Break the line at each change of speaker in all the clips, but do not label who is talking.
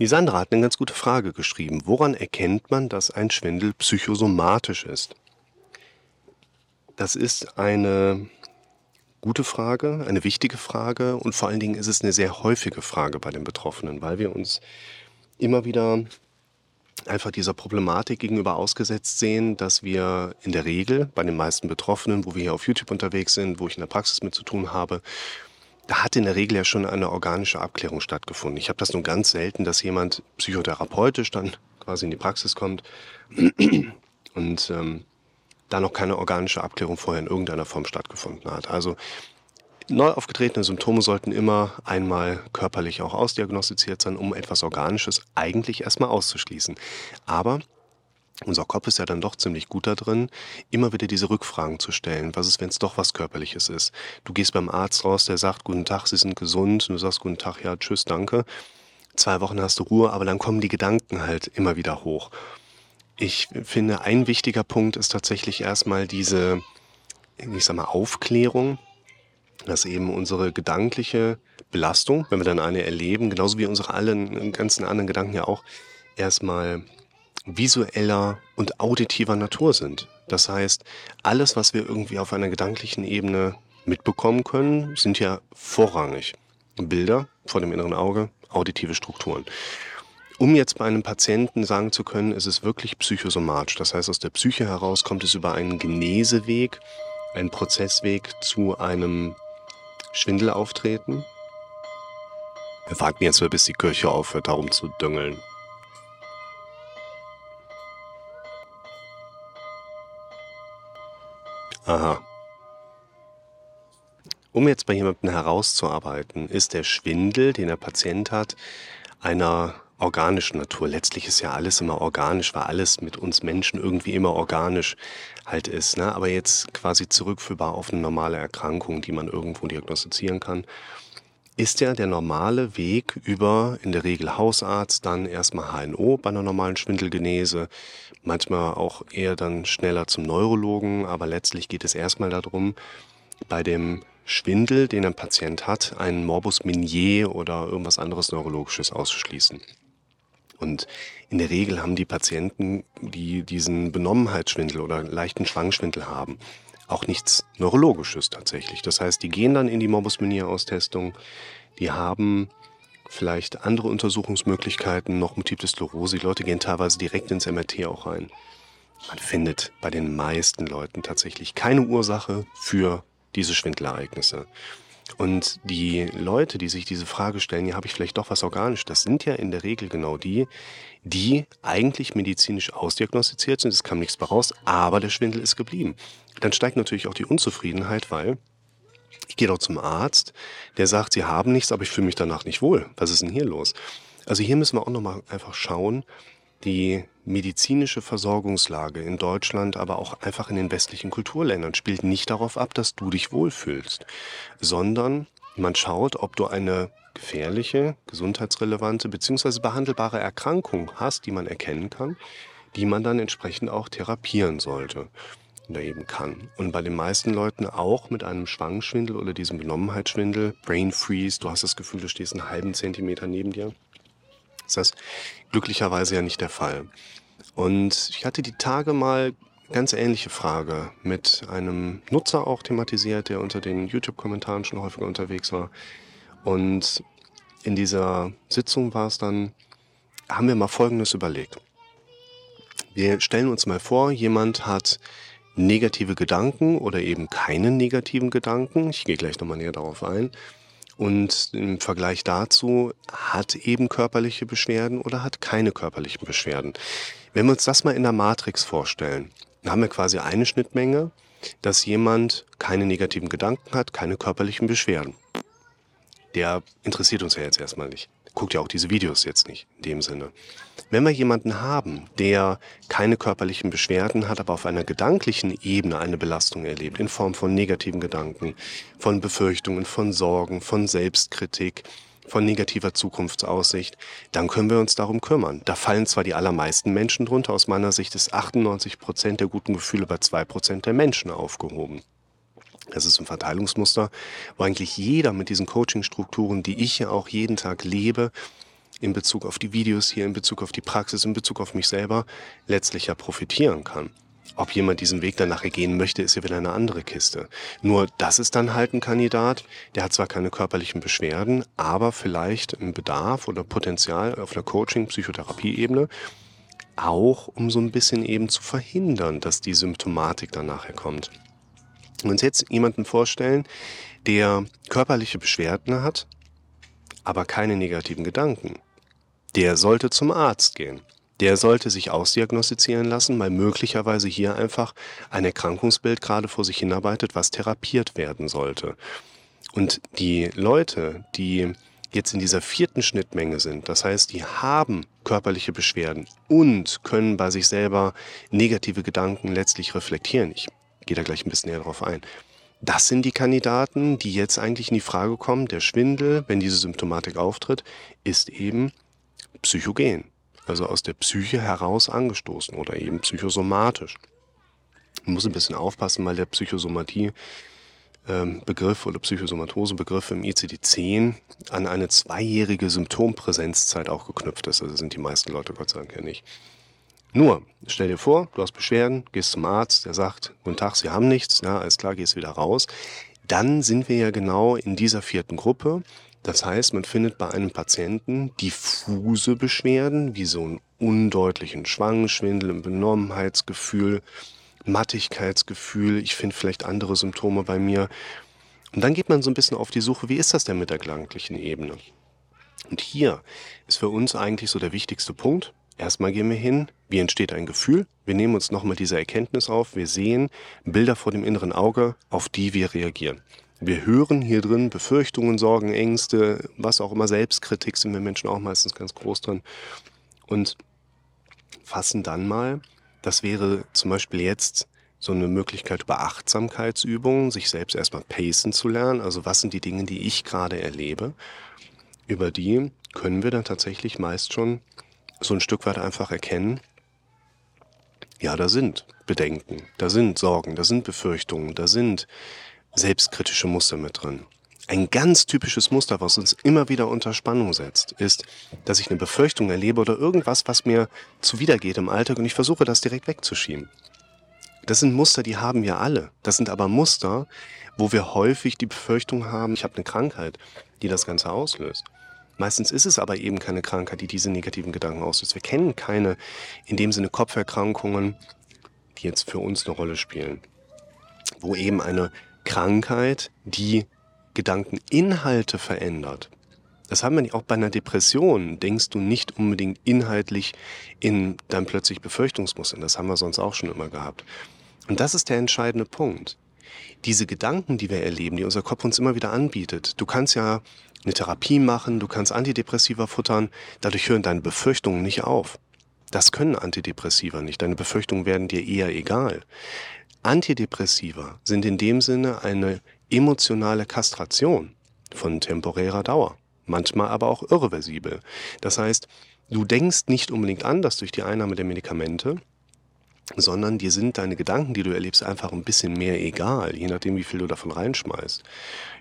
Die Sandra hat eine ganz gute Frage geschrieben. Woran erkennt man, dass ein Schwindel psychosomatisch ist? Das ist eine gute Frage, eine wichtige Frage und vor allen Dingen ist es eine sehr häufige Frage bei den Betroffenen, weil wir uns immer wieder einfach dieser Problematik gegenüber ausgesetzt sehen, dass wir in der Regel bei den meisten Betroffenen, wo wir hier auf YouTube unterwegs sind, wo ich in der Praxis mit zu tun habe, da hat in der Regel ja schon eine organische Abklärung stattgefunden. Ich habe das nur ganz selten, dass jemand psychotherapeutisch dann quasi in die Praxis kommt und ähm, da noch keine organische Abklärung vorher in irgendeiner Form stattgefunden hat. Also neu aufgetretene Symptome sollten immer einmal körperlich auch ausdiagnostiziert sein, um etwas Organisches eigentlich erstmal auszuschließen. Aber unser Kopf ist ja dann doch ziemlich gut da drin, immer wieder diese Rückfragen zu stellen. Was ist, wenn es doch was Körperliches ist? Du gehst beim Arzt raus, der sagt, guten Tag, Sie sind gesund. Und du sagst, guten Tag, ja, tschüss, danke. Zwei Wochen hast du Ruhe, aber dann kommen die Gedanken halt immer wieder hoch. Ich finde, ein wichtiger Punkt ist tatsächlich erstmal diese, ich sag mal, Aufklärung, dass eben unsere gedankliche Belastung, wenn wir dann eine erleben, genauso wie unsere allen ganzen anderen Gedanken ja auch, erstmal visueller und auditiver Natur sind. Das heißt, alles, was wir irgendwie auf einer gedanklichen Ebene mitbekommen können, sind ja vorrangig Bilder vor dem inneren Auge, auditive Strukturen. Um jetzt bei einem Patienten sagen zu können, ist es wirklich psychosomatisch. Das heißt, aus der Psyche heraus kommt es über einen Geneseweg, einen Prozessweg zu einem Schwindelauftreten. Wir warten jetzt mal, bis die Kirche aufhört, darum zu düngeln. Aha. Um jetzt bei jemandem herauszuarbeiten, ist der Schwindel, den der Patient hat, einer organischen Natur. Letztlich ist ja alles immer organisch, weil alles mit uns Menschen irgendwie immer organisch halt ist. Ne? Aber jetzt quasi zurückführbar auf eine normale Erkrankung, die man irgendwo diagnostizieren kann, ist ja der normale Weg über in der Regel Hausarzt, dann erstmal HNO bei einer normalen Schwindelgenese, manchmal auch eher dann schneller zum Neurologen, aber letztlich geht es erstmal darum, bei dem Schwindel, den ein Patient hat, einen Morbus Minier oder irgendwas anderes Neurologisches auszuschließen. Und in der Regel haben die Patienten, die diesen Benommenheitsschwindel oder leichten Schwangschwindel haben, auch nichts Neurologisches tatsächlich. Das heißt, die gehen dann in die Morbus Minier-Austestung, die haben vielleicht andere Untersuchungsmöglichkeiten, noch Multiple Sklerose. Die Leute gehen teilweise direkt ins MRT auch rein. Man findet bei den meisten Leuten tatsächlich keine Ursache für diese Schwindelereignisse. Und die Leute, die sich diese Frage stellen, ja, habe ich vielleicht doch was organisch, das sind ja in der Regel genau die, die eigentlich medizinisch ausdiagnostiziert sind, es kam nichts mehr raus, aber der Schwindel ist geblieben. Dann steigt natürlich auch die Unzufriedenheit, weil ich gehe doch zum Arzt, der sagt, Sie haben nichts, aber ich fühle mich danach nicht wohl. Was ist denn hier los? Also hier müssen wir auch nochmal einfach schauen, die medizinische Versorgungslage in Deutschland, aber auch einfach in den westlichen Kulturländern spielt nicht darauf ab, dass du dich wohlfühlst, sondern man schaut, ob du eine gefährliche, gesundheitsrelevante bzw. behandelbare Erkrankung hast, die man erkennen kann, die man dann entsprechend auch therapieren sollte eben kann. Und bei den meisten Leuten auch mit einem Schwangschwindel oder diesem Benommenheitsschwindel, Brain Freeze, du hast das Gefühl, du stehst einen halben Zentimeter neben dir. Ist das glücklicherweise ja nicht der Fall. Und ich hatte die Tage mal ganz ähnliche Frage mit einem Nutzer auch thematisiert, der unter den YouTube-Kommentaren schon häufiger unterwegs war. Und in dieser Sitzung war es dann, haben wir mal Folgendes überlegt. Wir stellen uns mal vor, jemand hat negative Gedanken oder eben keine negativen Gedanken. Ich gehe gleich nochmal näher darauf ein. Und im Vergleich dazu hat eben körperliche Beschwerden oder hat keine körperlichen Beschwerden. Wenn wir uns das mal in der Matrix vorstellen, dann haben wir quasi eine Schnittmenge, dass jemand keine negativen Gedanken hat, keine körperlichen Beschwerden. Der interessiert uns ja jetzt erstmal nicht guckt ja auch diese Videos jetzt nicht in dem Sinne. Wenn wir jemanden haben, der keine körperlichen Beschwerden hat, aber auf einer gedanklichen Ebene eine Belastung erlebt, in Form von negativen Gedanken, von Befürchtungen, von Sorgen, von Selbstkritik, von negativer Zukunftsaussicht, dann können wir uns darum kümmern. Da fallen zwar die allermeisten Menschen drunter, aus meiner Sicht ist 98 Prozent der guten Gefühle bei zwei Prozent der Menschen aufgehoben. Das ist ein Verteilungsmuster, wo eigentlich jeder mit diesen Coaching-Strukturen, die ich ja auch jeden Tag lebe, in Bezug auf die Videos hier, in Bezug auf die Praxis, in Bezug auf mich selber letztlich ja profitieren kann. Ob jemand diesen Weg dann nachher gehen möchte, ist ja wieder eine andere Kiste. Nur das ist dann halt ein Kandidat, der hat zwar keine körperlichen Beschwerden, aber vielleicht einen Bedarf oder Potenzial auf einer Coaching-Psychotherapie-Ebene, auch um so ein bisschen eben zu verhindern, dass die Symptomatik dann nachher kommt. Uns jetzt jemanden vorstellen, der körperliche Beschwerden hat, aber keine negativen Gedanken. Der sollte zum Arzt gehen der sollte sich ausdiagnostizieren lassen, weil möglicherweise hier einfach ein Erkrankungsbild gerade vor sich hinarbeitet, was therapiert werden sollte. Und die Leute, die jetzt in dieser vierten Schnittmenge sind, das heißt, die haben körperliche Beschwerden und können bei sich selber negative Gedanken letztlich reflektieren. Ich gehe da gleich ein bisschen näher drauf ein. Das sind die Kandidaten, die jetzt eigentlich in die Frage kommen, der Schwindel, wenn diese Symptomatik auftritt, ist eben psychogen also aus der Psyche heraus angestoßen oder eben psychosomatisch. Man muss ein bisschen aufpassen, weil der Psychosomatie ähm, Begriff oder Psychosomatose-Begriff im ICD-10 an eine zweijährige Symptompräsenzzeit auch geknüpft ist. Also sind die meisten Leute Gott sei Dank ja nicht. Nur, stell dir vor, du hast Beschwerden, gehst zum Arzt, der sagt, guten Tag, Sie haben nichts, ja, alles klar, gehst wieder raus. Dann sind wir ja genau in dieser vierten Gruppe, das heißt, man findet bei einem Patienten diffuse Beschwerden, wie so einen undeutlichen Schwangenschwindel, ein Benommenheitsgefühl, Mattigkeitsgefühl, ich finde vielleicht andere Symptome bei mir. Und dann geht man so ein bisschen auf die Suche, wie ist das denn mit der gedanklichen Ebene? Und hier ist für uns eigentlich so der wichtigste Punkt. Erstmal gehen wir hin, wie entsteht ein Gefühl? Wir nehmen uns nochmal diese Erkenntnis auf, wir sehen Bilder vor dem inneren Auge, auf die wir reagieren. Wir hören hier drin Befürchtungen, Sorgen, Ängste, was auch immer, Selbstkritik sind wir Menschen auch meistens ganz groß dran. Und fassen dann mal, das wäre zum Beispiel jetzt so eine Möglichkeit über Achtsamkeitsübungen, sich selbst erstmal pacen zu lernen. Also was sind die Dinge, die ich gerade erlebe? Über die können wir dann tatsächlich meist schon so ein Stück weit einfach erkennen, ja, da sind Bedenken, da sind Sorgen, da sind Befürchtungen, da sind selbstkritische Muster mit drin. Ein ganz typisches Muster, was uns immer wieder unter Spannung setzt, ist, dass ich eine Befürchtung erlebe oder irgendwas, was mir zuwidergeht im Alltag und ich versuche, das direkt wegzuschieben. Das sind Muster, die haben wir alle. Das sind aber Muster, wo wir häufig die Befürchtung haben, ich habe eine Krankheit, die das Ganze auslöst. Meistens ist es aber eben keine Krankheit, die diese negativen Gedanken auslöst. Wir kennen keine, in dem Sinne, Kopferkrankungen, die jetzt für uns eine Rolle spielen, wo eben eine Krankheit, die Gedankeninhalte verändert. Das haben wir nicht auch bei einer Depression. Denkst du nicht unbedingt inhaltlich in dein plötzlich Befürchtungsmuster. Das haben wir sonst auch schon immer gehabt. Und das ist der entscheidende Punkt. Diese Gedanken, die wir erleben, die unser Kopf uns immer wieder anbietet. Du kannst ja eine Therapie machen, du kannst Antidepressiva futtern, dadurch hören deine Befürchtungen nicht auf. Das können Antidepressiva nicht. Deine Befürchtungen werden dir eher egal. Antidepressiva sind in dem Sinne eine emotionale Kastration von temporärer Dauer, manchmal aber auch irreversibel. Das heißt, du denkst nicht unbedingt anders durch die Einnahme der Medikamente, sondern dir sind deine Gedanken, die du erlebst, einfach ein bisschen mehr egal, je nachdem, wie viel du davon reinschmeißt.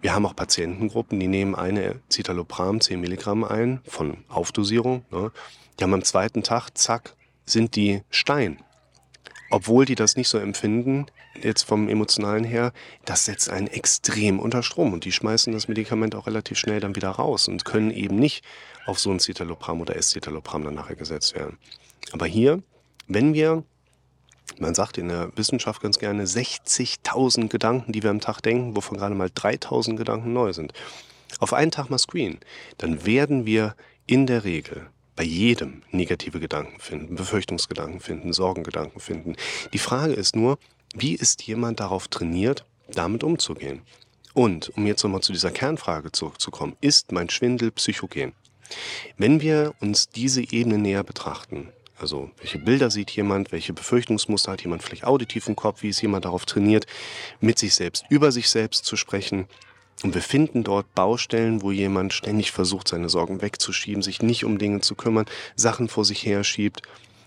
Wir haben auch Patientengruppen, die nehmen eine Citalopram 10 Milligramm ein von Aufdosierung. Ne? Die haben am zweiten Tag, zack, sind die Stein obwohl die das nicht so empfinden, jetzt vom emotionalen her, das setzt einen extrem unter Strom und die schmeißen das Medikament auch relativ schnell dann wieder raus und können eben nicht auf so ein Citalopram oder Escitalopram dann nachher gesetzt werden. Aber hier, wenn wir, man sagt in der Wissenschaft ganz gerne, 60.000 Gedanken, die wir am Tag denken, wovon gerade mal 3.000 Gedanken neu sind, auf einen Tag mal screen, dann werden wir in der Regel bei jedem negative Gedanken finden, Befürchtungsgedanken finden, Sorgengedanken finden. Die Frage ist nur, wie ist jemand darauf trainiert, damit umzugehen? Und um jetzt nochmal zu dieser Kernfrage zurückzukommen, ist mein Schwindel psychogen? Wenn wir uns diese Ebene näher betrachten, also welche Bilder sieht jemand, welche Befürchtungsmuster hat jemand vielleicht auditiv im Kopf, wie ist jemand darauf trainiert, mit sich selbst, über sich selbst zu sprechen, und wir finden dort Baustellen, wo jemand ständig versucht, seine Sorgen wegzuschieben, sich nicht um Dinge zu kümmern, Sachen vor sich her schiebt,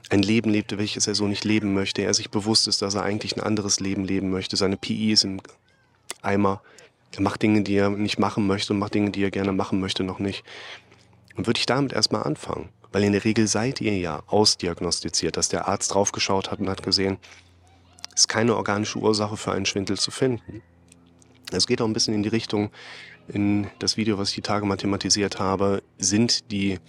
ein Leben lebte, welches er so nicht leben möchte, er sich bewusst ist, dass er eigentlich ein anderes Leben leben möchte, seine PI ist im Eimer, er macht Dinge, die er nicht machen möchte und macht Dinge, die er gerne machen möchte, noch nicht. Und würde ich damit erstmal anfangen. Weil in der Regel seid ihr ja ausdiagnostiziert, dass der Arzt draufgeschaut hat und hat gesehen, ist keine organische Ursache für einen Schwindel zu finden. Es geht auch ein bisschen in die Richtung, in das Video, was ich die Tage mathematisiert habe, sind die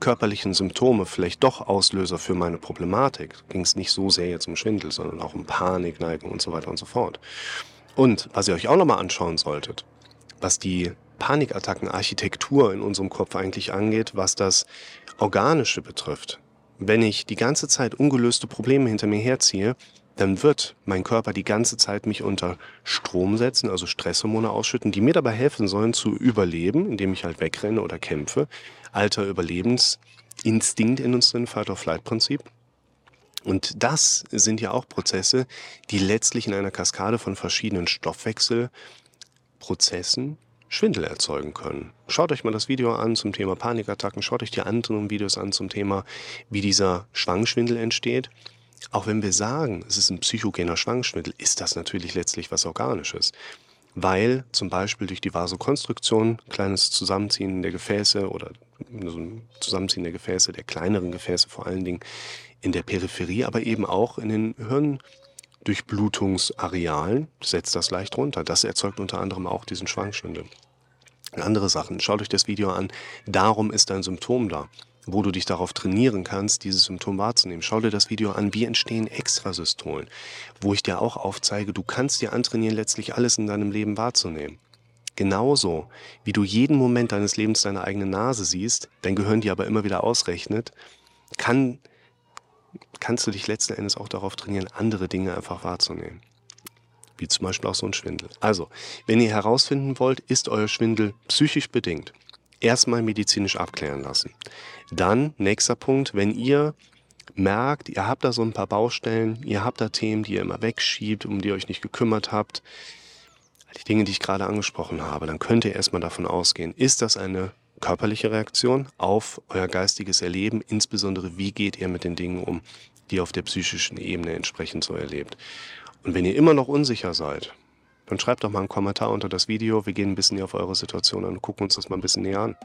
körperlichen Symptome vielleicht doch Auslöser für meine Problematik. Ging es nicht so sehr jetzt um Schwindel, sondern auch um Panik, Neigung und so weiter und so fort. Und was ihr euch auch nochmal anschauen solltet, was die Panikattackenarchitektur in unserem Kopf eigentlich angeht, was das Organische betrifft. Wenn ich die ganze Zeit ungelöste Probleme hinter mir herziehe, dann wird mein Körper die ganze Zeit mich unter Strom setzen, also Stresshormone ausschütten, die mir dabei helfen sollen zu überleben, indem ich halt wegrenne oder kämpfe. Alter Überlebensinstinkt in uns drin, Fight-or-Flight-Prinzip. Und das sind ja auch Prozesse, die letztlich in einer Kaskade von verschiedenen Stoffwechselprozessen Schwindel erzeugen können. Schaut euch mal das Video an zum Thema Panikattacken, schaut euch die anderen Videos an zum Thema, wie dieser Schwangschwindel entsteht. Auch wenn wir sagen, es ist ein psychogener Schwangschwindel, ist das natürlich letztlich was Organisches. Weil zum Beispiel durch die Vasokonstruktion, kleines Zusammenziehen der Gefäße oder so ein Zusammenziehen der Gefäße, der kleineren Gefäße vor allen Dingen in der Peripherie, aber eben auch in den Hirndurchblutungsarealen, setzt das leicht runter. Das erzeugt unter anderem auch diesen Schwangschwindel. Andere Sachen, schaut euch das Video an. Darum ist ein Symptom da wo du dich darauf trainieren kannst, dieses Symptom wahrzunehmen. Schau dir das Video an, wie entstehen Extrasystolen, wo ich dir auch aufzeige, du kannst dir antrainieren, letztlich alles in deinem Leben wahrzunehmen. Genauso wie du jeden Moment deines Lebens deine eigene Nase siehst, dein Gehirn dir aber immer wieder ausrechnet, kann, kannst du dich letzten Endes auch darauf trainieren, andere Dinge einfach wahrzunehmen. Wie zum Beispiel auch so ein Schwindel. Also, wenn ihr herausfinden wollt, ist euer Schwindel psychisch bedingt, erstmal medizinisch abklären lassen. Dann, nächster Punkt, wenn ihr merkt, ihr habt da so ein paar Baustellen, ihr habt da Themen, die ihr immer wegschiebt, um die ihr euch nicht gekümmert habt, die Dinge, die ich gerade angesprochen habe, dann könnt ihr erstmal davon ausgehen, ist das eine körperliche Reaktion auf euer geistiges Erleben, insbesondere wie geht ihr mit den Dingen um, die ihr auf der psychischen Ebene entsprechend so erlebt. Und wenn ihr immer noch unsicher seid, dann schreibt doch mal einen Kommentar unter das Video. Wir gehen ein bisschen auf eure Situation an und gucken uns das mal ein bisschen näher an.